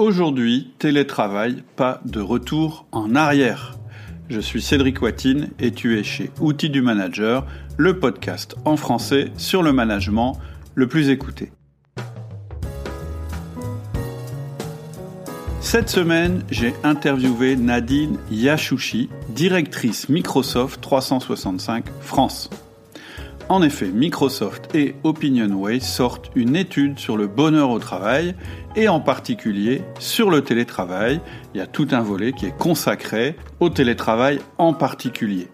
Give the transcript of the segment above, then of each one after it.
Aujourd'hui, télétravail, pas de retour en arrière. Je suis Cédric Watine et tu es chez Outils du Manager, le podcast en français sur le management le plus écouté. Cette semaine, j'ai interviewé Nadine Yashouchi, directrice Microsoft 365 France. En effet, Microsoft et OpinionWay sortent une étude sur le bonheur au travail et en particulier sur le télétravail. Il y a tout un volet qui est consacré au télétravail en particulier.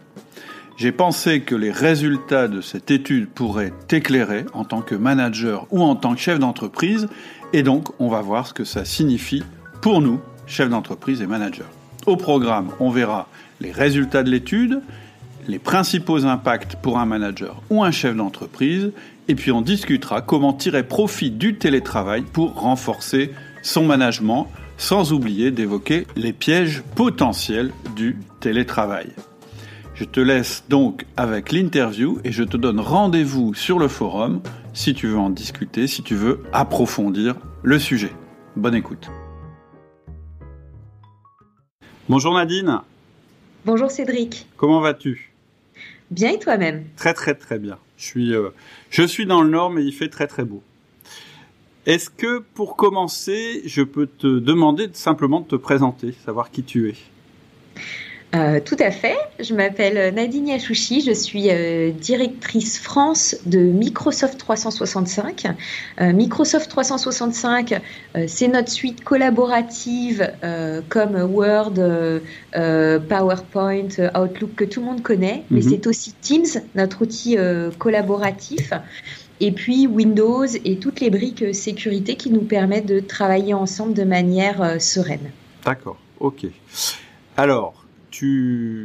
J'ai pensé que les résultats de cette étude pourraient t'éclairer en tant que manager ou en tant que chef d'entreprise et donc on va voir ce que ça signifie pour nous, chefs d'entreprise et managers. Au programme, on verra les résultats de l'étude, les principaux impacts pour un manager ou un chef d'entreprise, et puis on discutera comment tirer profit du télétravail pour renforcer son management, sans oublier d'évoquer les pièges potentiels du télétravail. Je te laisse donc avec l'interview et je te donne rendez-vous sur le forum si tu veux en discuter, si tu veux approfondir le sujet. Bonne écoute. Bonjour Nadine. Bonjour Cédric. Comment vas-tu? Bien et toi-même? Très très très bien. Je suis, euh, je suis dans le nord, mais il fait très très beau. Est-ce que pour commencer, je peux te demander simplement de te présenter, savoir qui tu es? Euh, tout à fait. Je m'appelle Nadine Yachouchi. Je suis euh, directrice France de Microsoft 365. Euh, Microsoft 365, c'est notre suite collaborative comme Word, PowerPoint, Outlook que tout le monde connaît, mais mhm. c'est aussi Teams, notre outil collaboratif. Et puis Windows et toutes les briques sécurité qui nous permettent de travailler ensemble de manière sereine. D'accord, ok. Alors,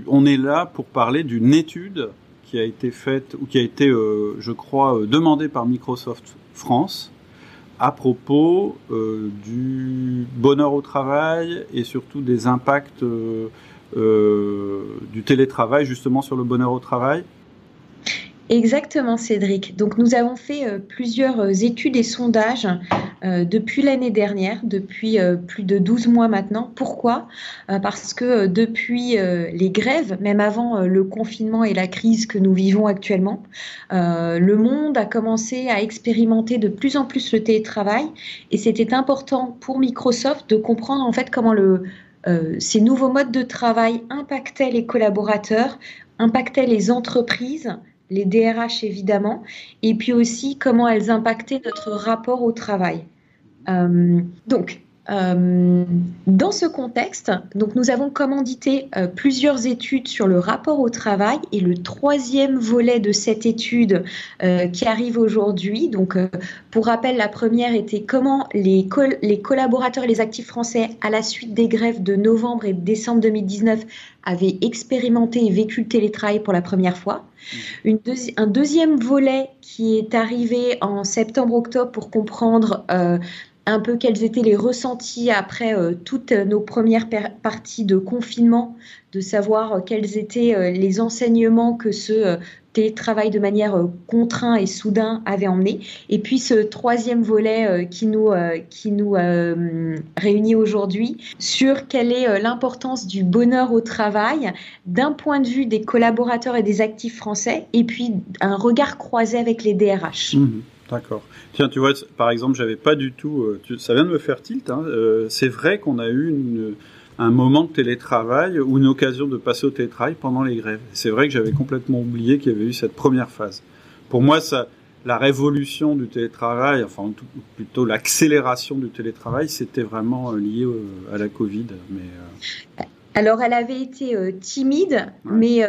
on est là pour parler d'une étude qui a été faite ou qui a été, euh, je crois, euh, demandée par Microsoft France à propos euh, du bonheur au travail et surtout des impacts du télétravail justement sur le bonheur au travail. Exactement, Cédric. Donc, nous avons fait euh, plusieurs euh, études et sondages euh, depuis l'année dernière, depuis plus de 12 mois maintenant. Pourquoi? Parce que depuis les grèves, même avant le confinement et la crise que nous vivons actuellement, le monde a commencé à expérimenter de plus en plus le télétravail et c'était important pour Microsoft de comprendre en fait comment ces nouveaux modes de travail impactaient les collaborateurs, impactaient les entreprises les DRH évidemment, et puis aussi comment elles impactaient notre rapport au travail. Euh, donc, euh, dans ce contexte, donc nous avons commandité euh, plusieurs études sur le rapport au travail et le troisième volet de cette étude qui arrive aujourd'hui. Donc, pour rappel, la première était comment les, les collaborateurs et les actifs français, à la suite des grèves de novembre et décembre 2019, avaient expérimenté et vécu le télétravail pour la première fois. Mmh. Un deuxième volet qui est arrivé en septembre-octobre pour comprendre euh, un peu quels étaient les ressentis après euh, toutes nos premières parties de confinement, de savoir euh, quels étaient euh, les enseignements que ce télétravail de manière contraint et soudain avait emmené. Et puis ce troisième volet qui nous, qui nous réunit aujourd'hui sur quelle est l'importance du bonheur au travail d'un point de vue des collaborateurs et des actifs français, et puis un regard croisé avec les DRH. Mmh. D'accord. Tiens, tu vois, par exemple, j'avais pas du tout. Euh, ça vient de me faire tilt. Hein, euh, c'est vrai qu'on a eu un moment de télétravail ou une occasion de passer au télétravail pendant les grèves. C'est vrai que j'avais complètement oublié qu'il y avait eu cette première phase. Pour moi, ça, la révolution du télétravail, enfin plutôt l'accélération du télétravail, c'était vraiment euh, lié à la Covid. Mais alors, elle avait été timide, mais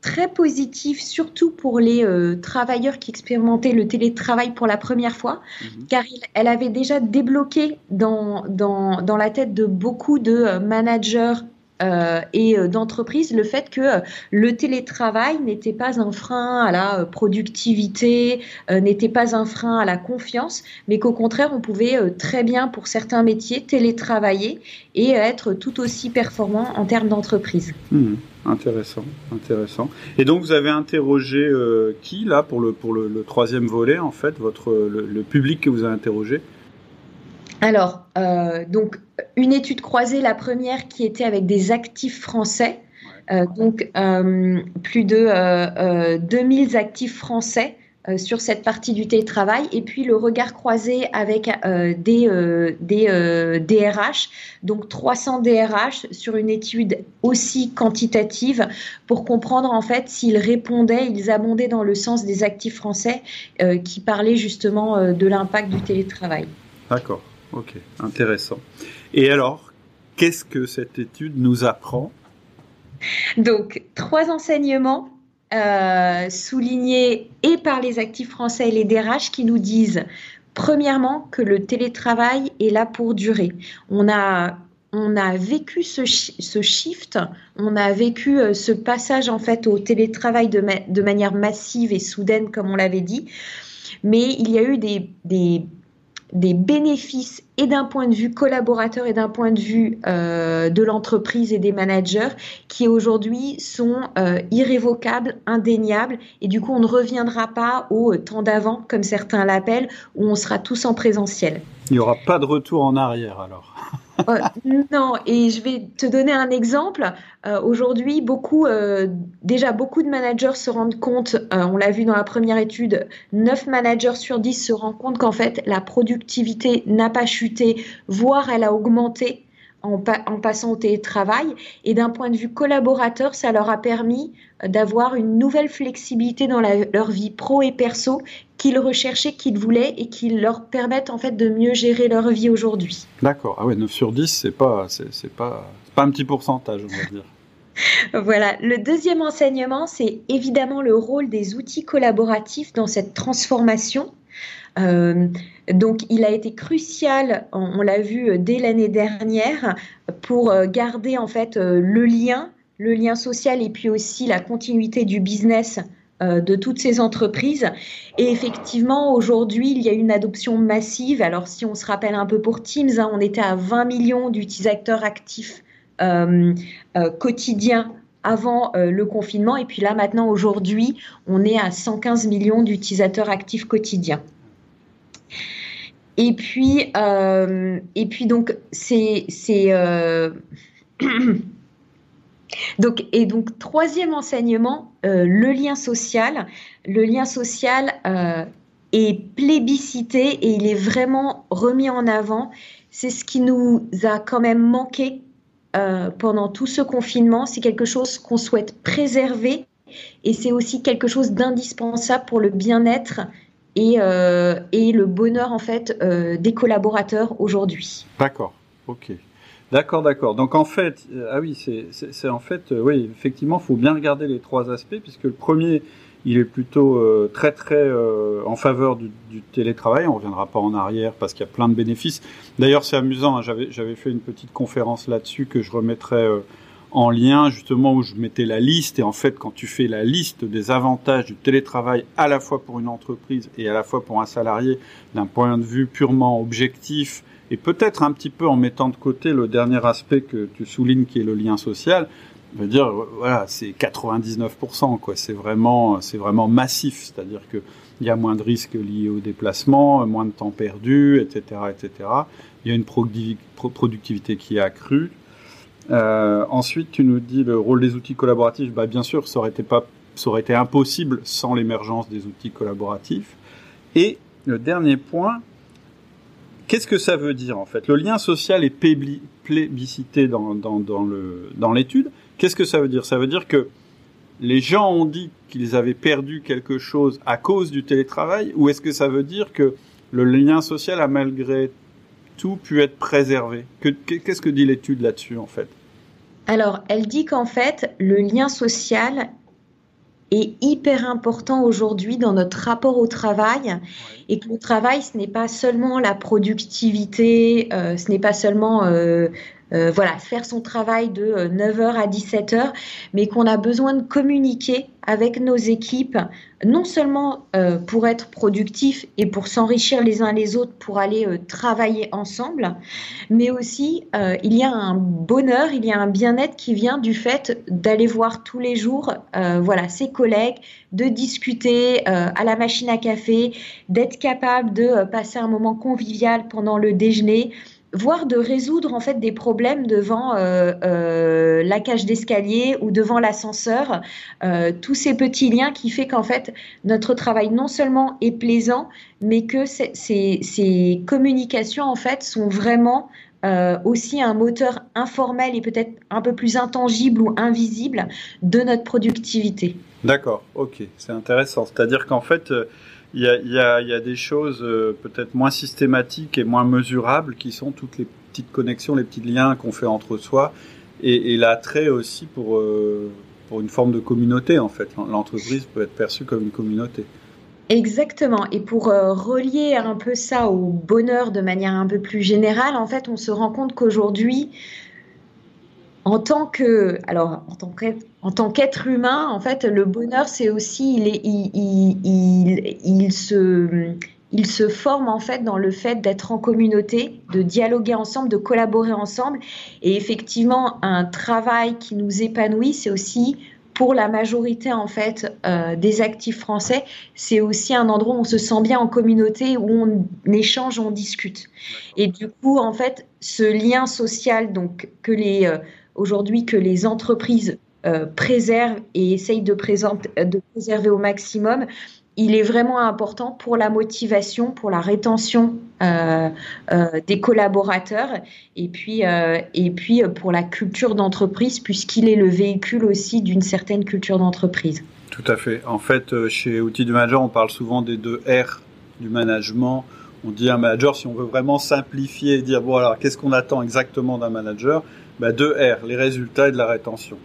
très positif, surtout pour les euh, travailleurs qui expérimentaient le télétravail pour la première fois, mhm. car elle avait déjà débloqué dans, dans, dans, la tête de beaucoup de euh, managers euh, et euh, d'entreprise le fait que euh, le télétravail n'était pas un frein à la productivité, n'était pas un frein à la confiance, mais qu'au contraire, on pouvait très bien, pour certains métiers, télétravailler et être tout aussi performant en termes d'entreprise. Hmm, intéressant, intéressant. Et donc, vous avez interrogé qui, là, pour le, pour le, troisième volet, en fait, votre, le, le public que vous avez interrogé? Alors, donc, une étude croisée, la première qui était avec des actifs français, donc plus de 2000 actifs français euh, sur cette partie du télétravail. Et puis le regard croisé avec euh, des, euh, des DRH, donc 300 DRH sur une étude aussi quantitative pour comprendre en fait s'ils répondaient, ils abondaient dans le sens des actifs français qui parlaient justement de l'impact du télétravail. D'accord, ok, intéressant. Et alors, qu'est-ce que cette étude nous apprend? Donc, trois enseignements euh, souligné et par les actifs français et les DRH qui nous disent, premièrement, que le télétravail est là pour durer. On a on a vécu ce, ce, shift, on a vécu euh, ce passage en fait au télétravail de, de manière massive et soudaine, comme on l'avait dit. Mais il y a eu des, des des bénéfices et d'un point de vue collaborateur et d'un point de vue euh, de l'entreprise et des managers qui aujourd'hui sont euh, irrévocables, indéniables et du coup on ne reviendra pas au temps d'avant comme certains l'appellent où on sera tous en présentiel. Il n'y aura pas de retour en arrière alors. Euh, non, et je vais te donner un exemple. Euh, aujourd'hui, beaucoup, euh, déjà beaucoup de managers se rendent compte, on l'a vu dans la première étude, 9 managers sur 10 se rendent compte qu'en fait la productivité n'a pas chuté, voire elle a augmenté en, passant au télétravail. Et d'un point de vue collaborateur, ça leur a permis d'avoir une nouvelle flexibilité dans leur vie pro et perso qu'ils recherchaient, qu'ils voulaient et qui leur permettent en fait de mieux gérer leur vie aujourd'hui. D'accord. Ah ouais, 9 sur 10, c'est pas, c'est, pas, pas un petit pourcentage, on va dire. Voilà. Le deuxième enseignement, c'est évidemment le rôle des outils collaboratifs dans cette transformation. Euh, donc, il a été crucial, on, l'a vu euh, dès l'année dernière, pour euh, garder en fait le lien, le lien social et puis aussi la continuité du business de toutes ces entreprises. Et effectivement, aujourd'hui, il y a une adoption massive. Alors, si on se rappelle un peu pour Teams, hein, on était à 20 millions d'utilisateurs actifs quotidiens avant le confinement. Et puis là, maintenant, aujourd'hui, on est à 115 millions d'utilisateurs actifs quotidiens. Et puis, euh, et puis donc, c'est. Euh, donc, et donc, troisième enseignement, euh, le lien social. Le lien social est plébiscité et il est vraiment remis en avant. C'est ce qui nous a quand même manqué pendant tout ce confinement. C'est quelque chose qu'on souhaite préserver et c'est aussi quelque chose d'indispensable pour le bien-être euh, et, le bonheur en fait euh, des collaborateurs aujourd'hui. D'accord, ok. D'accord, d'accord. Donc en fait, euh, ah oui, c'est en fait, oui, effectivement, il faut bien regarder les trois aspects, puisque le premier, il est plutôt très très en faveur du, télétravail. On reviendra pas en arrière parce qu'il y a plein de bénéfices. D'ailleurs, c'est amusant. Hein, j'avais fait une petite conférence là-dessus que je remettrai en lien justement où je mettais la liste. Et en fait, quand tu fais la liste des avantages du télétravail à la fois pour une entreprise et à la fois pour un salarié, d'un point de vue purement objectif, et peut-être un petit peu en mettant de côté le dernier aspect que tu soulignes qui est le lien social, je veux dire, voilà, c'est 99%, quoi. C'est vraiment, c'est vraiment massif. C'est-à-dire que il y a moins de risques liés au déplacement, moins de temps perdu, etc., etc. Il y a une productivité qui est accrue. Euh, ensuite, tu nous dis le rôle des outils collaboratifs. Bah, bien sûr, ça aurait été pas, ça aurait été impossible sans l'émergence des outils collaboratifs. Et le dernier point, qu'est-ce que ça veut dire en fait? Le lien social est plébiscité dans, dans, dans l'étude. Qu'est-ce que ça veut dire? Ça veut dire que les gens ont dit qu'ils avaient perdu quelque chose à cause du télétravail, ou est-ce que ça veut dire que le lien social a malgré tout pu être préservé. Qu'est-ce que dit l'étude là-dessus en fait? Alors, elle dit qu'en fait, le lien social est hyper important aujourd'hui dans notre rapport au travail et que le travail, ce n'est pas seulement la productivité, euh, ce n'est pas seulement euh, euh, voilà, faire son travail de 9h euh, à 17h, mais qu'on a besoin de communiquer avec nos équipes, non seulement euh, pour être productifs et pour s'enrichir les uns les autres, pour aller travailler ensemble, mais aussi il y a un bonheur, il y a un bien-être qui vient du fait d'aller voir tous les jours voilà, ses collègues, de discuter à la machine à café, d'être capable de passer un moment convivial pendant le déjeuner voire de résoudre en fait des problèmes devant euh, euh, la cage d'escalier ou devant l'ascenseur, euh, tous ces petits liens qui fait qu'en fait notre travail non seulement est plaisant, mais que ces, communications en fait sont vraiment aussi un moteur informel et peut-être un peu plus intangible ou invisible de notre productivité. D'accord, ok, c'est intéressant. C'est-à-dire qu'en fait, il y a, des choses euh, peut-être moins systématiques et moins mesurables qui sont toutes les petites connexions, les petits liens qu'on fait entre soi et, l'attrait aussi pour, euh, pour une forme de communauté en fait. L'entreprise peut être perçue comme une communauté. Exactement. Et pour euh, relier un peu ça au bonheur de manière un peu plus générale, en fait, on se rend compte qu'aujourd'hui, en tant que, alors, en tant qu'être humain, en fait, le bonheur, c'est aussi, il, se, il se forme en fait dans le fait d'être en communauté, de dialoguer ensemble, de collaborer ensemble. Et effectivement, un travail qui nous épanouit, c'est aussi pour la majorité en fait euh, des actifs français, c'est aussi un endroit où on se sent bien en communauté, où on échange, on discute. Et du coup, en fait, ce lien social donc que les euh, aujourd'hui que les entreprises euh, préservent et essayent de, de, préserver au maximum, il est vraiment important pour la motivation, pour la rétention euh, euh, des collaborateurs et puis, et puis pour la culture d'entreprise, puisqu'il est le véhicule aussi d'une certaine culture d'entreprise. Tout à fait. En fait, chez Outils du Manager, on parle souvent des deux R du management. On dit un manager, si on veut vraiment simplifier et dire, bon qu'est-ce qu'on attend exactement d'un manager? Bah, Deux R, les résultats et de la rétention.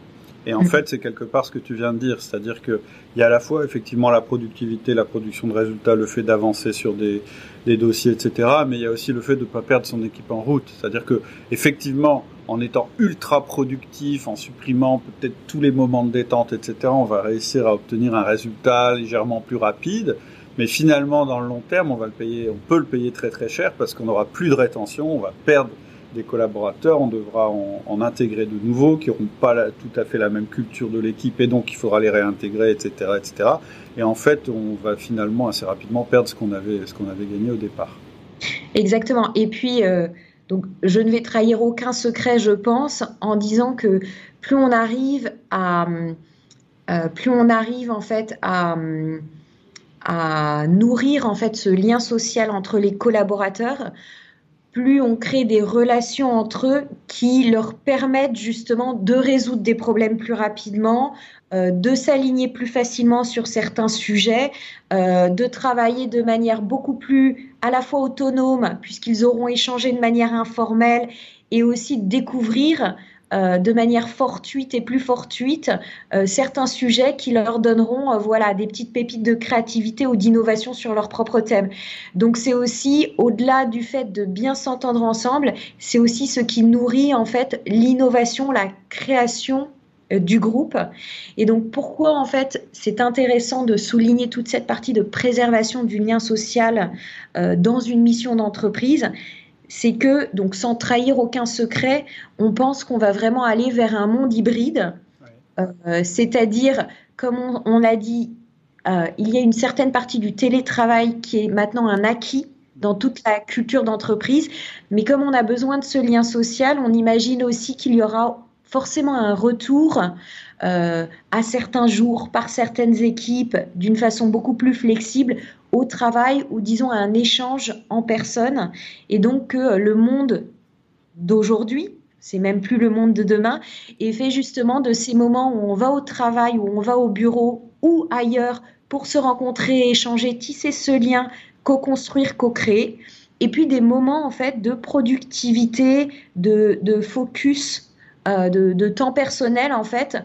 Et en fait, c'est quelque part ce que tu viens de dire, c'est-à-dire qu'il y a à la fois effectivement la productivité, la production de résultats, le fait d'avancer sur des, des, dossiers, etc. Mais il y a aussi le fait de ne pas perdre son équipe en route. C'est-à-dire que effectivement, en étant ultra productif, en supprimant peut-être tous les moments de détente, etc., on va réussir à obtenir un résultat légèrement plus rapide. Mais finalement, dans le long terme, on va le payer, on peut le payer très très cher parce qu'on n'aura plus de rétention, on va perdre des collaborateurs, on devra en, intégrer de nouveaux qui n'auront pas tout à fait la même culture de l'équipe et donc il faudra les réintégrer, etc., etc. Et en fait, on va finalement assez rapidement perdre ce qu'on avait, ce qu'on avait gagné au départ. Exactement. Et puis, euh, donc, je ne vais trahir aucun secret, je pense, en disant que plus on arrive à, euh, plus on arrive en fait à à nourrir en fait ce lien social entre les collaborateurs, plus on crée des relations entre eux qui leur permettent justement de résoudre des problèmes plus rapidement, euh, de s'aligner plus facilement sur certains sujets, euh, de travailler de manière beaucoup plus à la fois autonome puisqu'ils auront échangé de manière informelle et aussi découvrir euh, de manière fortuite et plus fortuite euh, certains sujets qui leur donneront euh, voilà des petites pépites de créativité ou d'innovation sur leur propre thème. Donc c'est aussi au-delà du fait de bien s'entendre ensemble, c'est aussi ce qui nourrit en fait l'innovation, la création du groupe. Et donc pourquoi en fait c'est intéressant de souligner toute cette partie de préservation du lien social dans une mission d'entreprise, c'est que, donc sans trahir aucun secret, on pense qu'on va vraiment aller vers un monde hybride, euh, c'est-à-dire, comme on, l'a dit, euh, il y a une certaine partie du télétravail qui est maintenant un acquis dans toute la culture d'entreprise, mais comme on a besoin de ce lien social, on imagine aussi qu'il y aura forcément un retour euh, à certains jours par certaines équipes d'une façon beaucoup plus flexible au travail ou disons un échange en personne. Et donc que le monde d'aujourd'hui c'est même plus le monde de demain est fait justement de ces moments où on va au travail où on va au bureau ou ailleurs pour se rencontrer, échanger, tisser ce lien, co-construire, co-créer. Et puis des moments en fait de productivité, de, de focus de, temps personnel en fait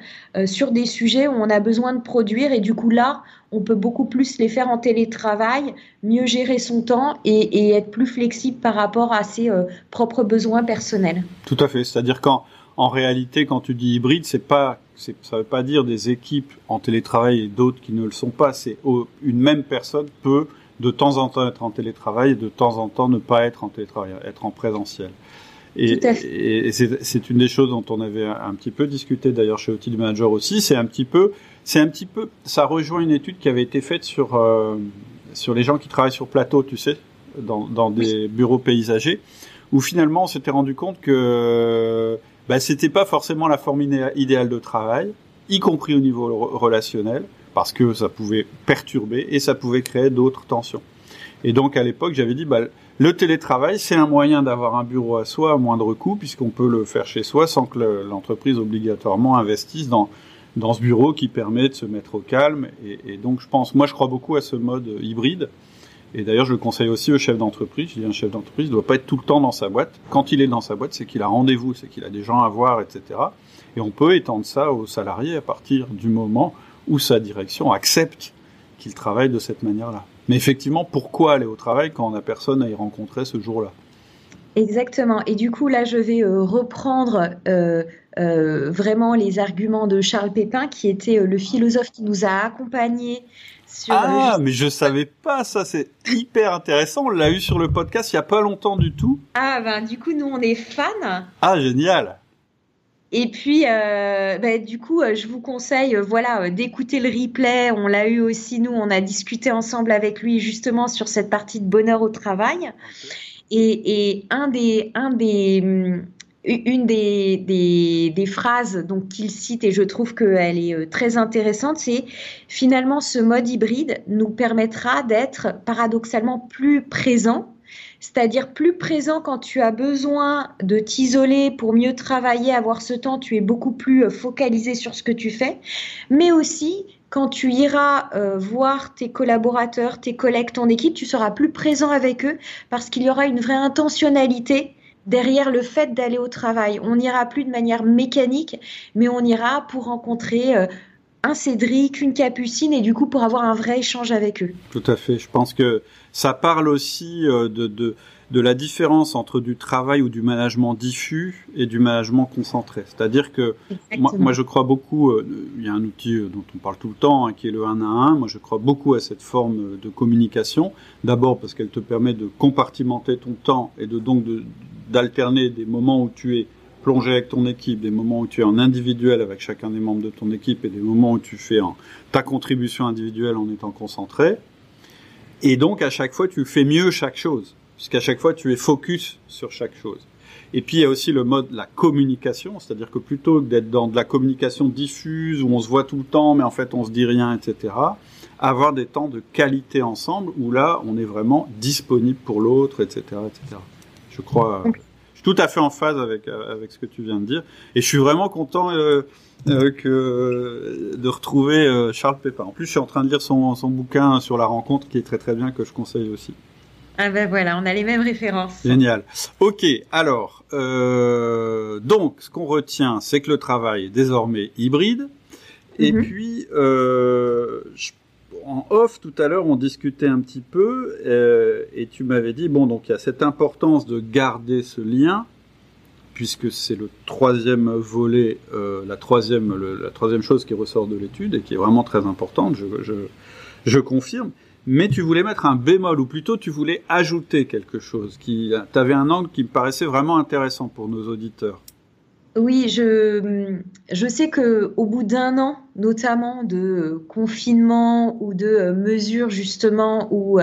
sur des sujets où on a besoin de produire et du coup là on peut beaucoup plus les faire en télétravail, mieux gérer son temps et, être plus flexible par rapport à ses propres besoins personnels. Tout à fait, c'est-à-dire quand en réalité, quand tu dis hybride, c'est pas, ça veut pas dire des équipes en télétravail et d'autres qui ne le sont pas. C'est une même personne peut de temps en temps être en télétravail et de temps en temps ne pas être en télétravail, être en présentiel. Et, et c'est une des choses dont on avait un, petit peu discuté d'ailleurs chez Outil Manager aussi. C'est un petit peu, c'est un petit peu, ça rejoint une étude qui avait été faite sur euh, sur les gens qui travaillent sur plateau, tu sais, dans, dans des bureaux paysagers, où finalement on s'était rendu compte que bah, c'était pas forcément la forme idéale de travail, y compris au niveau relationnel, parce que ça pouvait perturber et ça pouvait créer d'autres tensions. Et donc à l'époque, j'avais dit, bah, le télétravail, c'est un moyen d'avoir un bureau à soi à moindre coût, puisqu'on peut le faire chez soi sans que l'entreprise obligatoirement investisse dans dans ce bureau qui permet de se mettre au calme. Et, donc je pense, moi je crois beaucoup à ce mode hybride. Et d'ailleurs, je le conseille aussi aux chefs d'entreprise. Je dis, un chef d'entreprise ne doit pas être tout le temps dans sa boîte. Quand il est dans sa boîte, c'est qu'il a rendez-vous, c'est qu'il a des gens à voir, etc. Et on peut étendre ça aux salariés à partir du moment où sa direction accepte qu'il travaille de cette manière-là. Mais effectivement, pourquoi aller au travail quand on n'a personne à y rencontrer ce jour-là? Exactement. Et du coup, là, je vais euh, reprendre euh, euh, vraiment les arguments de Charles Pépin, qui était le philosophe qui nous a accompagnés ah, mais je savais pas ça, c'est hyper intéressant. On l'a eu sur le podcast il y a pas longtemps du tout. Ah ben du coup nous on est fans. Ah génial. Et puis, euh, ben, du coup, euh, je vous conseille, euh, voilà, d'écouter le replay. On l'a eu aussi nous, on a discuté ensemble avec lui justement sur cette partie de bonheur au travail. Et, et, un des, un des, une des, des, phrases donc qu'il cite et je trouve qu'elle est très intéressante, c'est finalement ce mode hybride nous permettra d'être paradoxalement plus présent, c'est-à-dire plus présent quand tu as besoin de t'isoler pour mieux travailler, avoir ce temps, tu es beaucoup plus euh, focalisé sur ce que tu fais, mais aussi quand tu iras euh, voir tes collaborateurs, tes collègues, ton équipe, tu seras plus présent avec eux parce qu'il y aura une vraie intentionnalité derrière le fait d'aller au travail. On n'ira plus de manière mécanique, mais on ira pour rencontrer euh, un Cédric, une Capucine, et du coup pour avoir un vrai échange avec eux. Tout à fait. Je pense que ça parle aussi euh, de, de, de la différence entre du travail ou du management diffus et du management concentré. C'est-à-dire que moi, moi, je crois beaucoup, euh, il y a un outil dont on parle tout le temps, hein, qui est le 1 à 1. Moi, je crois beaucoup à cette forme de communication. D'abord parce qu'elle te permet de compartimenter ton temps et de donc de, d'alterner des moments où tu es plongé avec ton équipe, des moments où tu es en individuel avec chacun des membres de ton équipe et des moments où tu fais ta contribution individuelle en étant concentré. Et donc à chaque fois tu fais mieux chaque chose, puisqu'à chaque fois tu es focus sur chaque chose. Et puis il y a aussi le mode la communication, c'est-à-dire que plutôt que d'être dans de la communication diffuse où on se voit tout le temps mais en fait on se dit rien, etc. Avoir des temps de qualité ensemble où là on est vraiment disponible pour l'autre, etc., etc. Je crois. Tout à fait en phase avec euh, avec ce que tu viens de dire, et je suis vraiment content euh, euh, que de retrouver Charles Pépin. En plus, je suis en train de lire son son bouquin sur la rencontre, qui est très très bien, que je conseille aussi. Ah ben voilà, on a les mêmes références. Génial. Ok, alors donc ce qu'on retient, c'est que le travail est désormais hybride. Et mm-hmm. puis, euh, je en off tout à l'heure, on discutait un petit peu euh, et tu m'avais dit bon donc il y a cette importance de garder ce lien puisque c'est le troisième volet, euh, la troisième la troisième chose qui ressort de l'étude et qui est vraiment très importante. Je, confirme. Mais tu voulais mettre un bémol, ou plutôt tu voulais ajouter quelque chose. Qui, tu avais un angle qui me paraissait vraiment intéressant pour nos auditeurs. Oui, je, je sais que au bout d'un an, notamment de confinement ou de mesures justement où,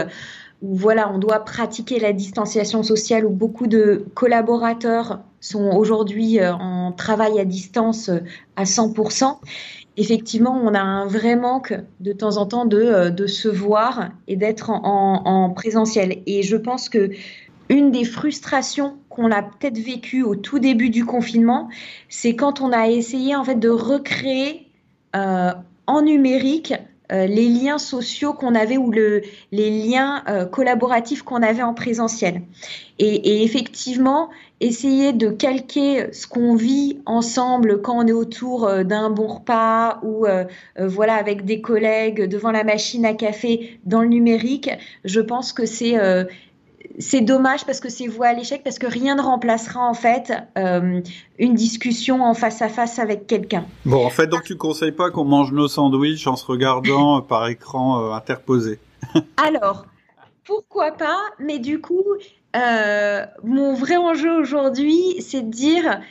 où, voilà, on doit pratiquer la distanciation sociale, où beaucoup de collaborateurs sont aujourd'hui euh, en travail à distance à 100%. Effectivement, on a un vrai manque de temps en temps de, euh, de se voir et d'être en, en présentiel. Et je pense que une des frustrations qu'on a peut-être vécues au tout début du confinement, c'est quand on a essayé en fait de recréer euh, en numérique les liens sociaux qu'on avait ou le, les liens collaboratifs qu'on avait en présentiel. Et, effectivement, essayer de calquer ce qu'on vit ensemble quand on est autour d'un bon repas ou voilà avec des collègues devant la machine à café dans le numérique, je pense que c'est c'est dommage parce que c'est voué à l'échec, parce que rien ne remplacera en fait euh, une discussion en face à face avec quelqu'un. Bon, en fait, donc tu conseilles pas qu'on mange nos sandwichs en se regardant par écran euh, interposé? Alors, pourquoi pas Mais du coup, euh, mon vrai enjeu aujourd'hui, c'est de dire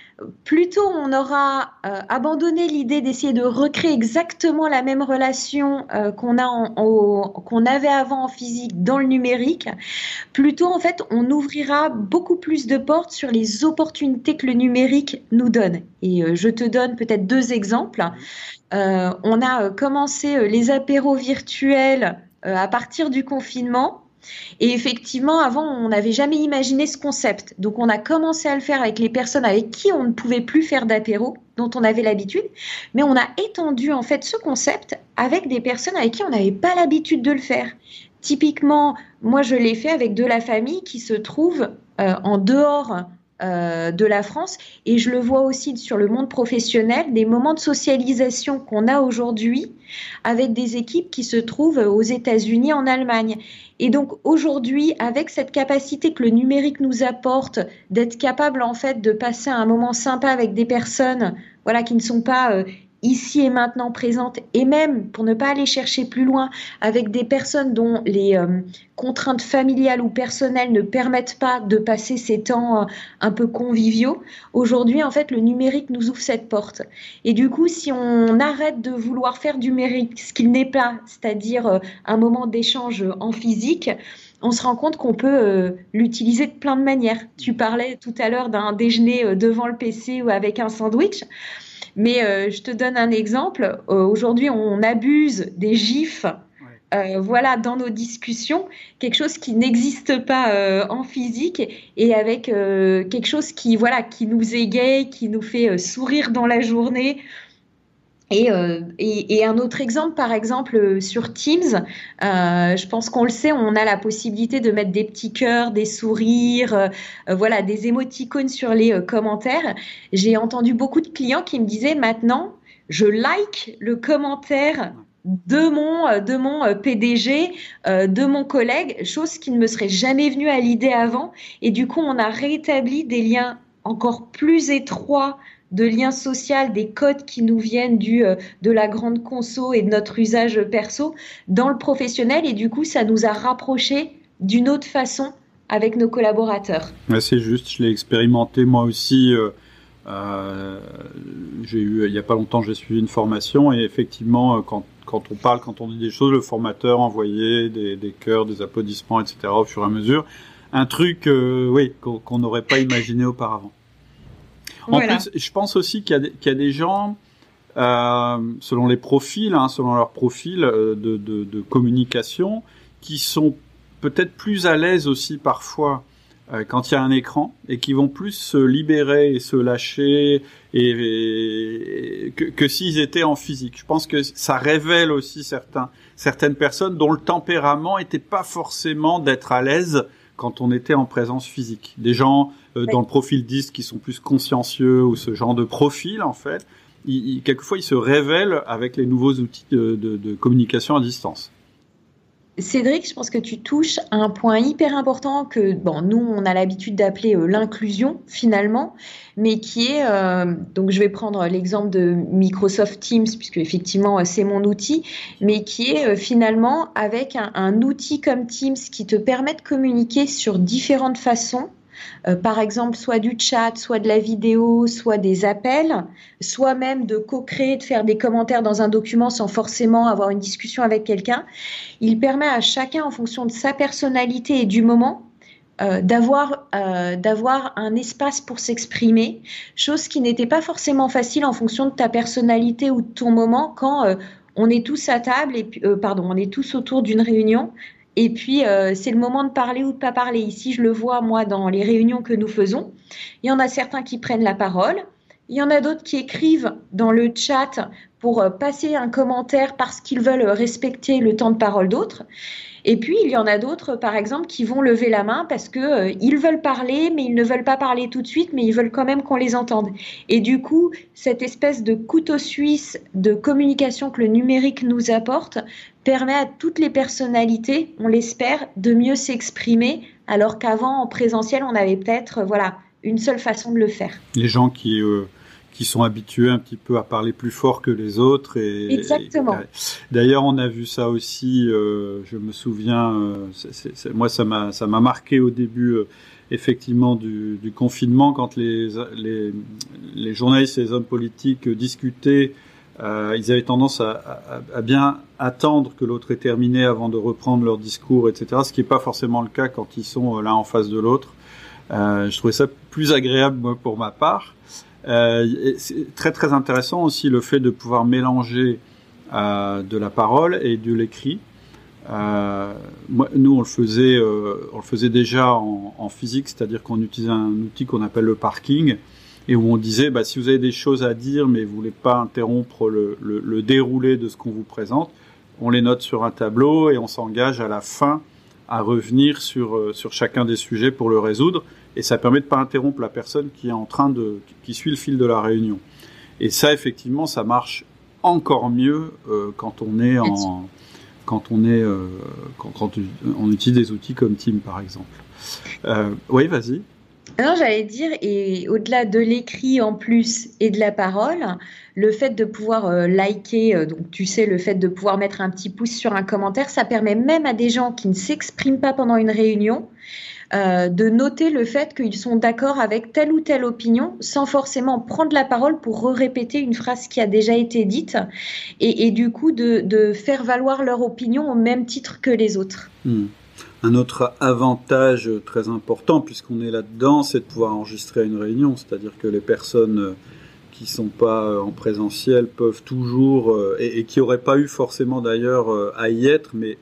plutôt on aura euh, abandonné l'idée d'essayer de recréer exactement la même relation euh, qu'on a qu'on avait avant en physique dans le numérique. Plutôt en fait, on ouvrira beaucoup plus de portes sur les opportunités que le numérique nous donne. Et je te donne peut-être deux exemples. on a commencé les apéros virtuels à partir du confinement. Et effectivement, avant, on n'avait jamais imaginé ce concept. Donc, on a commencé à le faire avec les personnes avec qui on ne pouvait plus faire d'apéro, dont on avait l'habitude, mais on a étendu en fait ce concept avec des personnes avec qui on n'avait pas l'habitude de le faire. Typiquement, moi, je l'ai fait avec de la famille qui se trouve euh, en dehors de la France. Et je le vois aussi sur le monde professionnel, des moments de socialisation qu'on a aujourd'hui avec des équipes qui se trouvent aux États-Unis, en Allemagne. Et donc aujourd'hui, avec cette capacité que le numérique nous apporte, d'être capable en fait de passer un moment sympa avec des personnes, voilà, qui ne sont pas euh, ici et maintenant présente, et même pour ne pas aller chercher plus loin avec des personnes dont les euh, contraintes familiales ou personnelles ne permettent pas de passer ces temps euh, un peu conviviaux, aujourd'hui en fait le numérique nous ouvre cette porte. Et du coup, si on arrête de vouloir faire du numérique ce qu'il n'est pas, c'est-à-dire euh, un moment d'échange en physique, on se rend compte qu'on peut l'utiliser de plein de manières. Tu parlais tout à l'heure d'un déjeuner devant le PC ou avec un sandwich. Mais euh, je te donne un exemple. Euh, aujourd'hui, on abuse des gifs. Euh, voilà, dans nos discussions, quelque chose qui n'existe pas en physique et avec quelque chose qui, voilà, qui nous égaye, qui nous fait sourire dans la journée. Euh, et, un autre exemple, par exemple, euh, sur Teams, euh, je pense qu'on le sait, on a la possibilité de mettre des petits cœurs, des sourires, voilà, des émoticônes sur les commentaires. J'ai entendu beaucoup de clients qui me disaient maintenant, je like le commentaire de mon, de mon PDG, de mon collègue, chose qui ne me serait jamais venue à l'idée avant. Et du coup, on a rétabli des liens encore plus étroits de liens sociaux, des codes qui nous viennent du, euh, de la grande conso et de notre usage perso dans le professionnel. Et du coup, ça nous a rapprochés d'une autre façon avec nos collaborateurs. c'est juste, je l'ai expérimenté moi aussi. Euh, euh, j'ai eu, il n'y a pas longtemps, j'ai suivi une formation et effectivement, quand, quand, on parle, quand on dit des choses, le formateur envoyait des, des cœurs, des applaudissements, etc. au fur et à mesure. Un truc, oui, qu'on n'aurait pas imaginé auparavant. En plus, je pense aussi qu'il y, a des gens, euh, selon les profils, hein, selon leur profil euh, de, communication, qui sont peut-être plus à l'aise aussi parfois euh, quand il y a un écran et qui vont plus se libérer et se lâcher et, que, s'ils étaient en physique. Je pense que ça révèle aussi certains, certaines personnes dont le tempérament n'était pas forcément d'être à l'aise quand on était en présence physique. Des gens euh, dans le profil 10 qui sont plus consciencieux ou ce genre de profil en fait, quelquefois ils se révèlent avec les nouveaux outils de communication à distance. Cédric, je pense que tu touches à un point hyper important que bon, nous, on a l'habitude d'appeler euh, l'inclusion finalement, mais qui est, euh, donc je vais prendre l'exemple de Microsoft Teams, puisque effectivement euh, c'est mon outil, mais qui est finalement avec un outil comme Teams qui te permet de communiquer sur différentes façons euh, par exemple soit du chat, soit de la vidéo, soit des appels, soit même de co-créer, de faire des commentaires dans un document sans forcément avoir une discussion avec quelqu'un. Il permet à chacun, en fonction de sa personnalité et du moment, euh, d'avoir euh, d'avoir un espace pour s'exprimer, chose qui n'était pas forcément facile en fonction de ta personnalité ou de ton moment quand on est tous à table et pardon, on est tous autour d'une réunion et puis, euh, c'est le moment de parler ou de pas parler. Ici, je le vois, moi, dans les réunions que nous faisons. Il y en a certains qui prennent la parole, Il y en a d'autres qui écrivent dans le chat pour euh, passer un commentaire parce qu'ils veulent respecter le temps de parole d'autres. Et puis, il y en a d'autres, par exemple, qui vont lever la main parce que euh, veulent parler, mais ils ne veulent pas parler tout de suite, mais ils veulent quand même qu'on les entende. Et du coup, cette espèce de couteau suisse de communication que le numérique nous apporte permet à toutes les personnalités, on l'espère, de mieux s'exprimer, alors qu'avant, en présentiel, on avait peut-être, voilà, une seule façon de le faire. Les gens qui euh, qui sont habitués un petit peu à parler plus fort que les autres. Et, Exactement. D'ailleurs, on a vu ça aussi. Euh, je me souviens, euh, moi, ça m'a ça m'a marqué au début. Euh, effectivement du, du, confinement, quand les, les, les, journalistes et les hommes politiques discutaient, euh, ils avaient tendance à, à, à bien attendre que l'autre ait terminé avant de reprendre leur discours, etc. Ce qui n'est pas forcément le cas quand ils sont l'un en face de l'autre. Euh, je trouvais ça plus agréable moi, pour ma part. Euh, c'est très très intéressant aussi le fait de pouvoir mélanger euh, de la parole et de l'écrit. Euh, nous, on le faisait, euh, on le faisait déjà en, physique, c'est-à-dire qu'on utilisait un outil qu'on appelle le parking, et où on disait, bah, si vous avez des choses à dire, mais vous voulez pas interrompre le, le, le déroulé de ce qu'on vous présente, on les note sur un tableau et on s'engage à la fin à revenir sur, sur chacun des sujets pour le résoudre et ça permet de pas interrompre la personne qui est en train de qui suit le fil de la réunion. Et ça effectivement ça marche encore mieux euh, quand on est en quand on est euh, quand, quand, on utilise des outils comme Team par exemple. Euh, oui, vas-y. Alors j'allais dire, et au-delà de l'écrit en plus et de la parole, le fait de pouvoir euh, liker, euh, donc tu sais, le fait de pouvoir mettre un petit pouce sur un commentaire, ça permet même à des gens qui ne s'expriment pas pendant une réunion euh, de noter le fait qu'ils sont d'accord avec telle ou telle opinion sans forcément prendre la parole pour répéter une phrase qui a déjà été dite et, du coup de, faire valoir leur opinion au même titre que les autres. Hmm. Un autre avantage très important, puisqu'on est là-dedans, c'est de pouvoir enregistrer une réunion, c'est-à-dire que les personnes qui sont pas en présentiel peuvent toujours, euh, et, et qui n'auraient pas eu forcément d'ailleurs euh, à y être, mais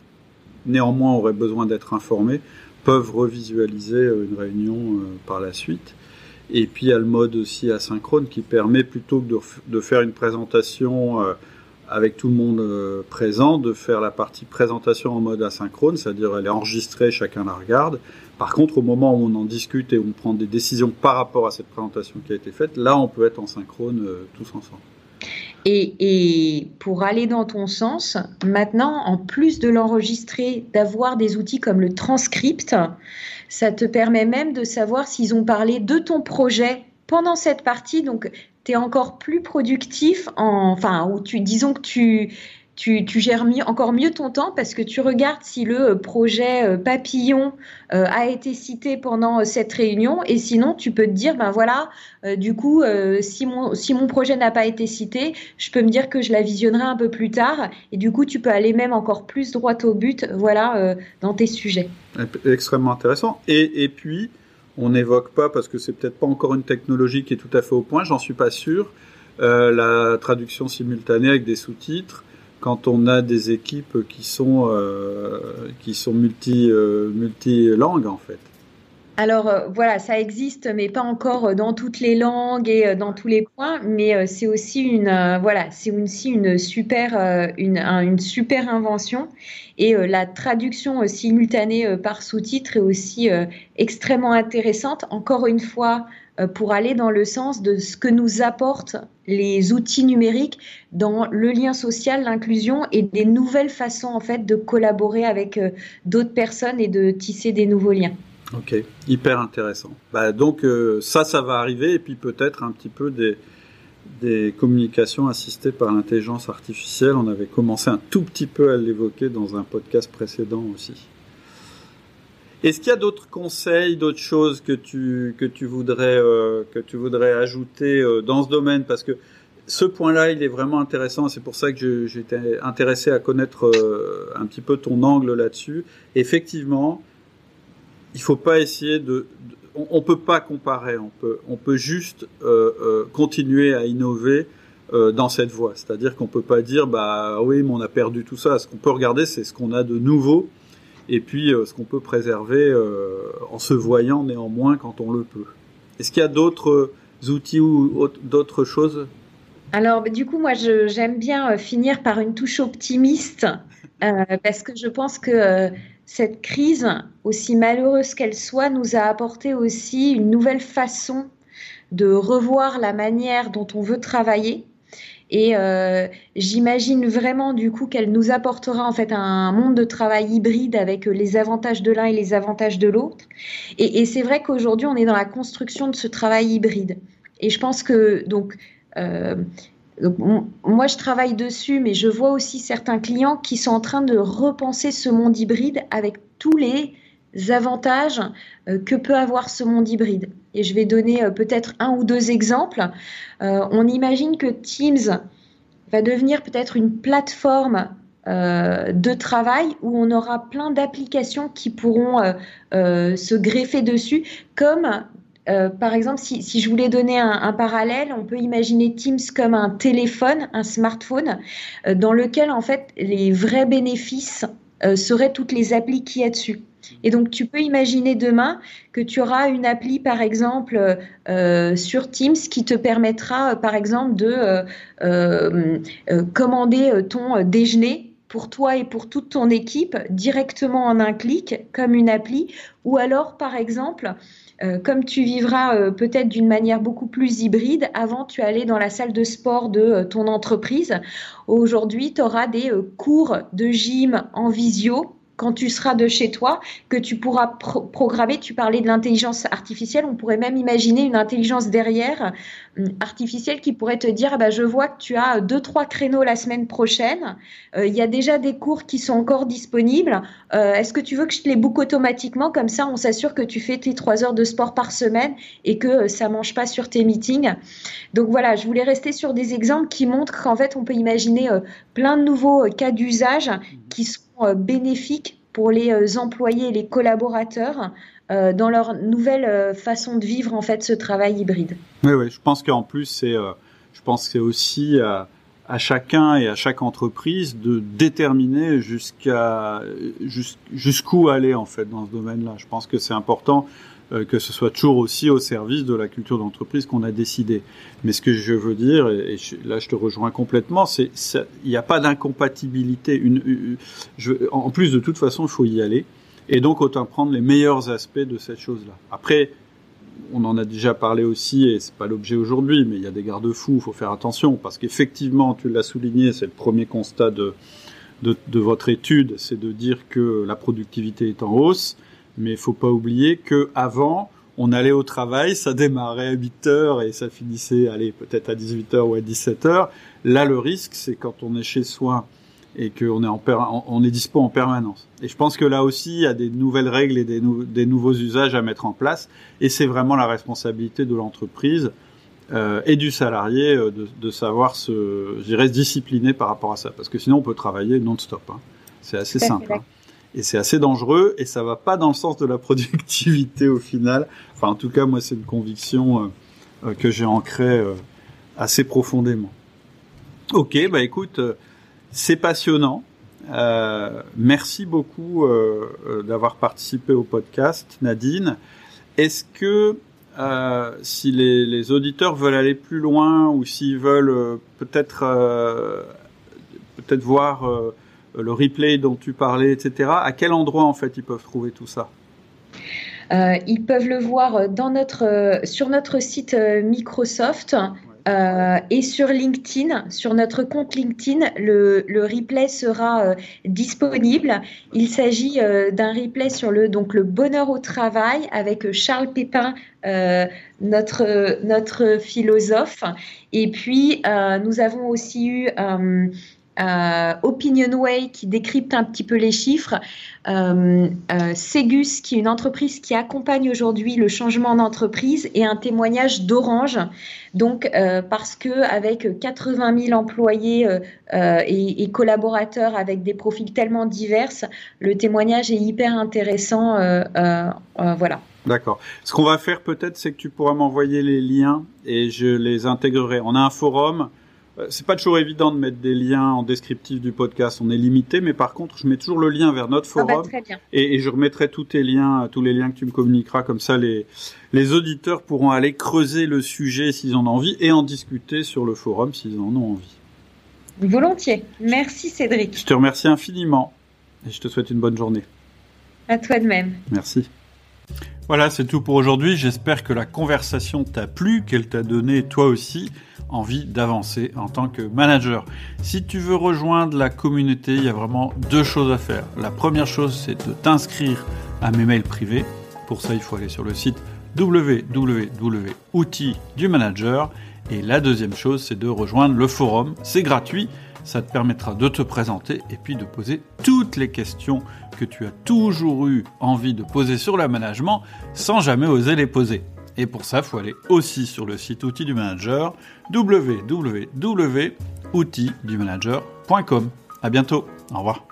néanmoins auraient besoin d'être informées, peuvent revisualiser euh, une réunion euh, par la suite. Et puis il y a le mode aussi asynchrone qui permet plutôt que de, de faire une présentation euh, avec tout le monde présent, de faire la partie présentation en mode asynchrone, c'est-à-dire elle est enregistrée, chacun la regarde. Par contre, au moment où on en discute et où on prend des décisions par rapport à cette présentation qui a été faite, là on peut être en synchrone tous ensemble. Et, et, pour aller dans ton sens, maintenant, en plus de l'enregistrer, d'avoir des outils comme le transcript, ça te permet même de savoir s'ils ont parlé de ton projet pendant cette partie. Donc, tu es encore plus productif, en, enfin, ou tu, disons que tu, tu, gères mieux, encore mieux ton temps parce que tu regardes si le projet euh, papillon euh, a été cité pendant euh, cette réunion. Et sinon tu peux te dire ben voilà euh, du coup euh, si mon si mon projet n'a pas été cité je peux me dire que je la visionnerai un peu plus tard. Et du coup tu peux aller même encore plus droit au but voilà euh, dans tes sujets. Extrêmement intéressant. Et, et puis on n'évoque pas parce que c'est peut-être pas encore une technologie qui est tout à fait au point j'en suis pas sûr la traduction simultanée avec des sous-titres quand on a des équipes qui sont euh, qui sont multi euh, multilangues en fait. Alors euh, voilà, ça existe, mais pas encore dans toutes les langues et dans tous les points. Mais c'est aussi une voilà, c'est aussi une super une, une super invention. Et la traduction simultanée par sous-titres est aussi extrêmement intéressante. Encore une fois, pour aller dans le sens de ce que nous apportent les outils numériques dans le lien social, l'inclusion et des nouvelles façons en fait de collaborer avec euh, d'autres personnes et de tisser des nouveaux liens. Ok, hyper intéressant. Bah, donc euh, ça, ça va arriver et puis peut-être un petit peu des communications assistées par l'intelligence artificielle. On avait commencé un tout petit peu à l'évoquer dans un podcast précédent aussi. Est-ce qu'il y a d'autres conseils, d'autres choses que tu que tu voudrais euh, que tu voudrais ajouter euh, dans ce domaine? Parce que ce point-là, il est vraiment intéressant. C'est pour ça que j'étais intéressé à connaître euh, un petit peu ton angle là-dessus. Effectivement, il faut pas essayer de, on, on, peut pas comparer. On peut on peut juste euh, euh, continuer à innover euh, dans cette voie. C'est-à-dire qu'on peut pas dire bah oui, mais on a perdu tout ça. Ce qu'on peut regarder, c'est ce qu'on a de nouveau et puis euh, ce qu'on peut préserver euh, en se voyant néanmoins quand on le peut. Est-ce qu'il y a d'autres outils ou d'autres choses? Alors, du coup, moi, j'aime bien finir par une touche optimiste parce que je pense que cette crise, aussi malheureuse qu'elle soit, nous a apporté aussi une nouvelle façon de revoir la manière dont on veut travailler. Et euh, j'imagine vraiment du coup qu'elle nous apportera en fait un monde de travail hybride avec les avantages de l'un et les avantages de l'autre. Et, c'est vrai qu'aujourd'hui on est dans la construction de ce travail hybride. Et je pense que donc euh, moi, je travaille dessus, mais je vois aussi certains clients qui sont en train de repenser ce monde hybride avec tous les avantages euh, que peut avoir ce monde hybride. Et je vais donner euh, peut-être un ou deux exemples. Euh, on imagine que Teams va devenir peut-être une plateforme de travail où on aura plein d'applications qui pourront se greffer dessus, comme par exemple, si, je voulais donner un, parallèle, on peut imaginer Teams comme un téléphone, un smartphone, dans lequel en fait les vrais bénéfices seraient toutes les applis qu'il y a dessus. Et donc, tu peux imaginer demain que tu auras une appli, par exemple, sur Teams qui te permettra, par exemple, de commander ton déjeuner pour toi et pour toute ton équipe directement en un clic, comme une appli. Ou alors, par exemple, euh, comme tu vivras euh, peut-être d'une manière beaucoup plus hybride, avant tu allais dans la salle de sport de euh, ton entreprise. Aujourd'hui, tu auras des cours de gym en visio quand tu seras de chez toi, que tu pourras programmer. Tu parlais de l'intelligence artificielle, on pourrait même imaginer une intelligence derrière hum, artificielle qui pourrait te dire, ah bah, je vois que tu as deux, trois créneaux la semaine prochaine. Euh, il y a déjà des cours qui sont encore disponibles. Euh, est-ce que tu veux que je te les book automatiquement? Comme ça, on s'assure que tu fais tes trois heures de sport par semaine et que euh, ça mange pas sur tes meetings. Donc voilà, je voulais rester sur des exemples qui montrent qu'en fait, on peut imaginer plein de nouveaux cas d'usage qui sont euh, bénéfique pour les euh, employés et les collaborateurs euh, dans leur nouvelle façon de vivre en fait ce travail hybride. Oui, oui, je pense qu'en plus c'est, je pense que c'est aussi à, chacun et à chaque entreprise de déterminer jusqu'à jusqu'où aller en fait dans ce domaine-là. Je pense que c'est important euh, que ce soit toujours aussi au service de la culture d'entreprise qu'on a décidé. Mais ce que je veux dire, et, là je te rejoins complètement, c'est il n'y a pas d'incompatibilité. En plus, de toute façon, il faut y aller. Et donc, autant prendre les meilleurs aspects de cette chose-là. Après, on en a déjà parlé aussi, et c'est pas l'objet aujourd'hui, mais il y a des garde-fous, il faut faire attention, parce qu'effectivement, tu l'as souligné, c'est le premier constat de, de, de votre étude, c'est de dire que la productivité est en hausse mais il faut pas oublier que avant, on allait au travail, ça démarrait à 8 heures et ça finissait, allez, peut-être à 18 heures ou à 17 heures. Là, le risque, c'est quand on est chez soi et qu'on est en on est dispo en permanence. Et je pense que là aussi, il y a des nouvelles règles et des, des nouveaux usages à mettre en place. Et c'est vraiment la responsabilité de l'entreprise euh, et du salarié euh, de, de, savoir se, j'irais, se discipliner par rapport à ça. Parce que sinon, on peut travailler non-stop. Hein. C'est assez simple. Hein et c'est assez dangereux et ça va pas dans le sens de la productivité au final. Enfin, en tout cas, moi, c'est une conviction euh, euh, que j'ai ancrée euh, assez profondément. Ok, bah écoute, c'est passionnant. merci beaucoup d'avoir participé au podcast, Nadine. Est-ce que si les, les, auditeurs veulent aller plus loin ou s'ils veulent peut-être peut-être voir euh, le replay dont tu parlais, etc. À quel endroit en fait ils peuvent trouver tout ça? Euh, Ils peuvent le voir dans notre, euh, sur notre site Microsoft. et sur LinkedIn, sur notre compte LinkedIn, le, replay sera disponible. Il s'agit d'un replay sur le, donc, le bonheur au travail avec Charles Pépin, notre, notre philosophe. Et puis, nous avons aussi eu euh, Opinionway qui décrypte un petit peu les chiffres, euh, euh, Segus qui est une entreprise qui accompagne aujourd'hui le changement d'entreprise et un témoignage d'Orange. Donc parce que avec 80 000 employés et, et, collaborateurs avec des profils tellement divers, le témoignage est hyper intéressant. voilà. D'accord. Ce qu'on va faire peut-être, c'est que tu pourras m'envoyer les liens et je les intégrerai. On a un forum euh, c'est pas toujours évident de mettre des liens en descriptif du podcast, on est limité, mais par contre, je mets toujours le lien vers notre Ah bah, forum très bien. et, et je remettrai tous tes liens, tous les liens que tu me communiqueras, comme ça les, les auditeurs pourront aller creuser le sujet s'ils en ont envie et en discuter sur le forum s'ils en ont envie. Volontiers. Merci Cédric. Je te remercie infiniment et je te souhaite une bonne journée. À toi de même. Merci. Voilà, c'est tout pour aujourd'hui. J'espère que la conversation t'a plu, qu'elle t'a donné toi aussi envie d'avancer en tant que manager. Si tu veux rejoindre la communauté, il y a vraiment deux choses à faire. La première chose, c'est de t'inscrire à mes mails privés. Pour ça, il faut aller sur le site www.outils du manager. Et la deuxième chose, c'est de rejoindre le forum. C'est gratuit. Ça te permettra de te présenter et puis de poser toutes les questions que tu as toujours eu envie de poser sur le management sans jamais oser les poser. Et pour ça, il faut aller aussi sur le site outils du manager www.outildumanager.com. À bientôt. Au revoir.